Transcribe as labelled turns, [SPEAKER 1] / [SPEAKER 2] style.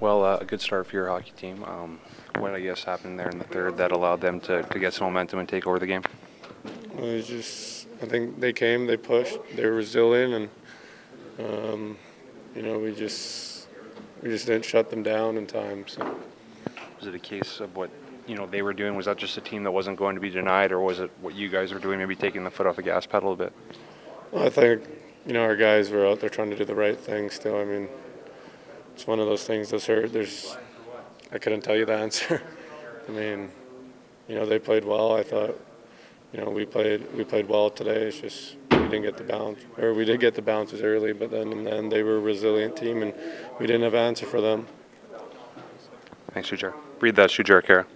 [SPEAKER 1] Well, uh, a good start for your hockey team. Um, what I guess happened there in the third that allowed them to, to get some momentum and take over the game?
[SPEAKER 2] It was just, I think they came, they pushed, they were resilient, and um, you know we just we just didn't shut them down in time. So
[SPEAKER 1] Was it a case of what you know they were doing? Was that just a team that wasn't going to be denied, or was it what you guys were doing, maybe taking the foot off the gas pedal a bit?
[SPEAKER 2] I think you know our guys were out there trying to do the right thing. Still, I mean, it's one of those things that's hurt. There's, I couldn't tell you the answer. I mean, you know they played well. I thought, you know, we played we played well today. It's just we didn't get the bounce, or we did get the bounces early, but then and then they were a resilient team, and we didn't have an answer for them.
[SPEAKER 1] Thanks, Shujar. Read that, Shujar Kara.